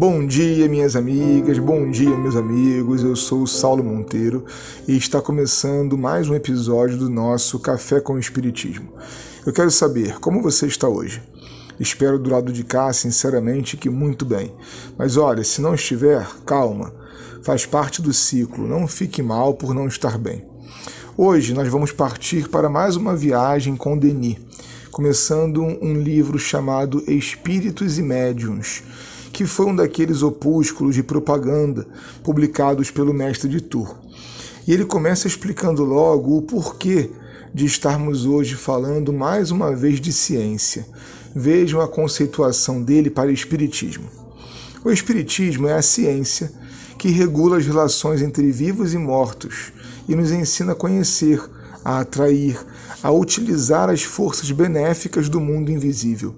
Bom dia, minhas amigas, bom dia, meus amigos. Eu sou o Saulo Monteiro e está começando mais um episódio do nosso Café com o Espiritismo. Eu quero saber como você está hoje. Espero do lado de cá, sinceramente, que muito bem. Mas olha, se não estiver, calma. Faz parte do ciclo, não fique mal por não estar bem. Hoje nós vamos partir para mais uma viagem com Denis, começando um livro chamado Espíritos e Médiuns que foi um daqueles opúsculos de propaganda publicados pelo mestre de Tours. E ele começa explicando logo o porquê de estarmos hoje falando mais uma vez de ciência. Vejam a conceituação dele para o Espiritismo. O Espiritismo é a ciência que regula as relações entre vivos e mortos e nos ensina a conhecer, a atrair, a utilizar as forças benéficas do mundo invisível,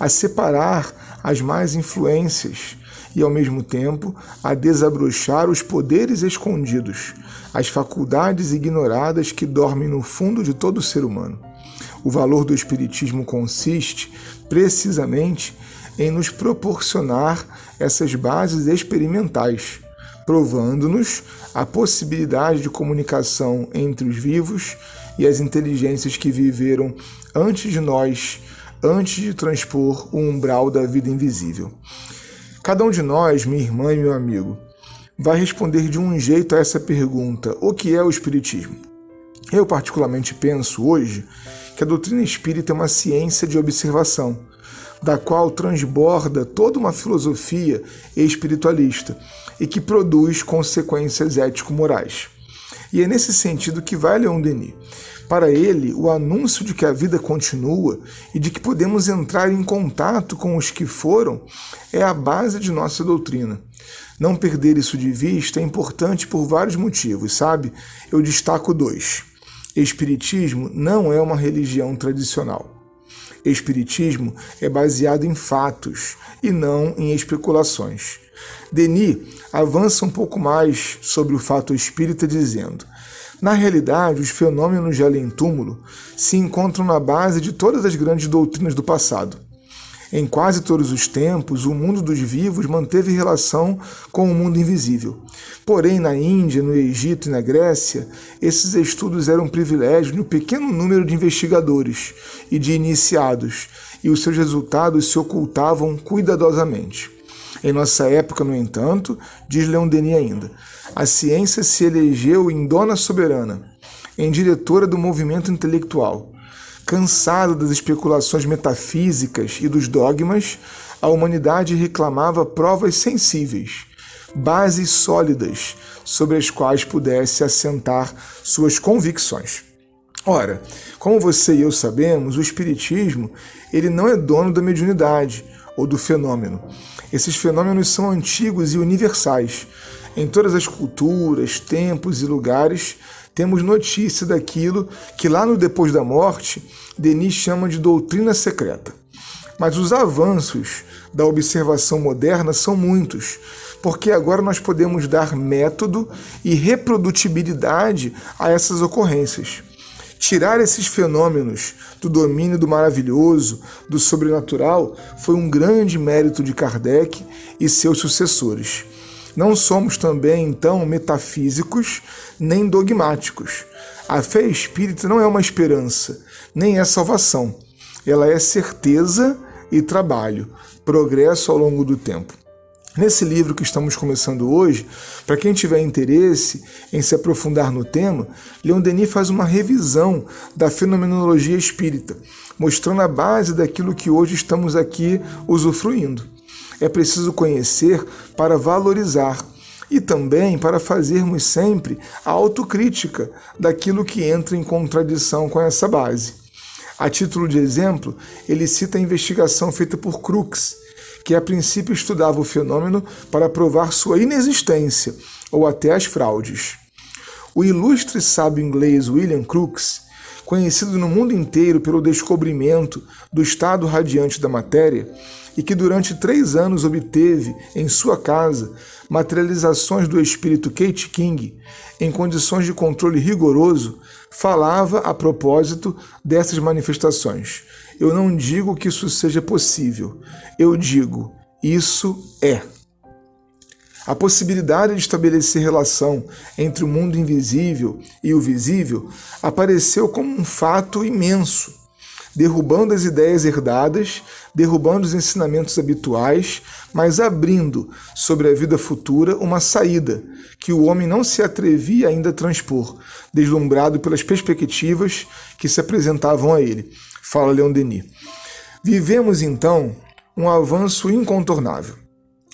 a separar as más influências e, ao mesmo tempo, a desabrochar os poderes escondidos, as faculdades ignoradas que dormem no fundo de todo ser humano. O valor do Espiritismo consiste, precisamente, em nos proporcionar essas bases experimentais, provando-nos a possibilidade de comunicação entre os vivos e as inteligências que viveram antes de nós antes de transpor o umbral da vida invisível. Cada um de nós, minha irmã e meu amigo, vai responder de um jeito a essa pergunta: o que é o Espiritismo? Eu, particularmente, penso hoje que a doutrina espírita é uma ciência de observação, da qual transborda toda uma filosofia espiritualista e que produz consequências ético-morais. E é nesse sentido que vai Leon Denis. Para ele, o anúncio de que a vida continua e de que podemos entrar em contato com os que foram é a base de nossa doutrina. Não perder isso de vista é importante por vários motivos, sabe? Eu destaco dois. Espiritismo não é uma religião tradicional. Espiritismo é baseado em fatos e não em especulações. Denis avança um pouco mais sobre o fato espírita, dizendo: na realidade, os fenômenos de além-túmulo se encontram na base de todas as grandes doutrinas do passado. Em quase todos os tempos, o mundo dos vivos manteve relação com o mundo invisível. Porém, na Índia, no Egito e na Grécia, esses estudos eram um privilégio de um pequeno número de investigadores e de iniciados, e os seus resultados se ocultavam cuidadosamente. Em nossa época, no entanto, diz Leon Denis ainda, a ciência se elegeu em dona soberana, em diretora do movimento intelectual. Cansada das especulações metafísicas e dos dogmas, a humanidade reclamava provas sensíveis, bases sólidas sobre as quais pudesse assentar suas convicções. Ora, como você e eu sabemos, o espiritismo, ele não é dono da mediunidade ou do fenômeno. Esses fenômenos são antigos e universais. Em todas as culturas, tempos e lugares, temos notícia daquilo que lá no depois da morte, Denis chama de doutrina secreta. Mas os avanços da observação moderna são muitos, porque agora nós podemos dar método e reprodutibilidade a essas ocorrências. Tirar esses fenômenos do domínio do maravilhoso, do sobrenatural, foi um grande mérito de Kardec e seus sucessores. Não somos também, então, metafísicos nem dogmáticos. A fé espírita não é uma esperança, nem é salvação. Ela é certeza e trabalho, progresso ao longo do tempo. Nesse livro que estamos começando hoje, para quem tiver interesse em se aprofundar no tema, Leon Denis faz uma revisão da fenomenologia espírita, mostrando a base daquilo que hoje estamos aqui usufruindo. É preciso conhecer para valorizar e também para fazermos sempre a autocrítica daquilo que entra em contradição com essa base. A título de exemplo, ele cita a investigação feita por Crookes que a princípio estudava o fenômeno para provar sua inexistência ou até as fraudes. O ilustre sábio inglês William Crookes, conhecido no mundo inteiro pelo descobrimento do estado radiante da matéria, e que durante três anos obteve em sua casa materializações do espírito Kate King em condições de controle rigoroso, falava a propósito dessas manifestações. Eu não digo que isso seja possível, eu digo, isso é. A possibilidade de estabelecer relação entre o mundo invisível e o visível apareceu como um fato imenso, derrubando as ideias herdadas, derrubando os ensinamentos habituais, mas abrindo sobre a vida futura uma saída que o homem não se atrevia ainda a transpor, deslumbrado pelas perspectivas que se apresentavam a ele. Fala Leon Denis. Vivemos então um avanço incontornável.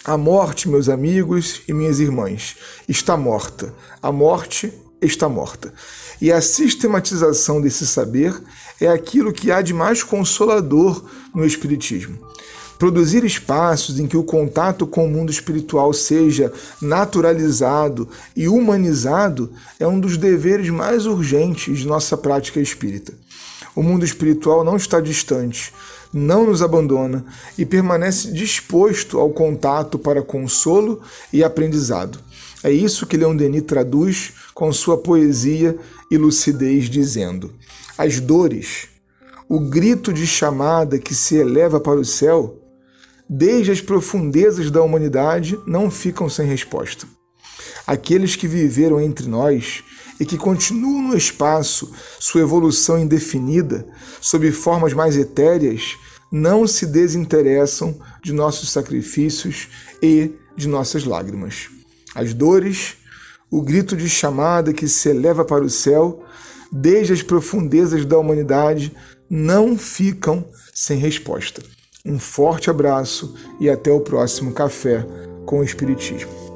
A morte, meus amigos e minhas irmãs, está morta. A morte está morta. E a sistematização desse saber é aquilo que há de mais consolador no Espiritismo. Produzir espaços em que o contato com o mundo espiritual seja naturalizado e humanizado é um dos deveres mais urgentes de nossa prática espírita. O mundo espiritual não está distante, não nos abandona e permanece disposto ao contato para consolo e aprendizado. É isso que Leon Denis traduz com sua poesia e lucidez, dizendo: As dores, o grito de chamada que se eleva para o céu, desde as profundezas da humanidade, não ficam sem resposta. Aqueles que viveram entre nós e que continuam no espaço sua evolução indefinida, sob formas mais etéreas, não se desinteressam de nossos sacrifícios e de nossas lágrimas. As dores, o grito de chamada que se eleva para o céu, desde as profundezas da humanidade, não ficam sem resposta. Um forte abraço e até o próximo Café com o Espiritismo.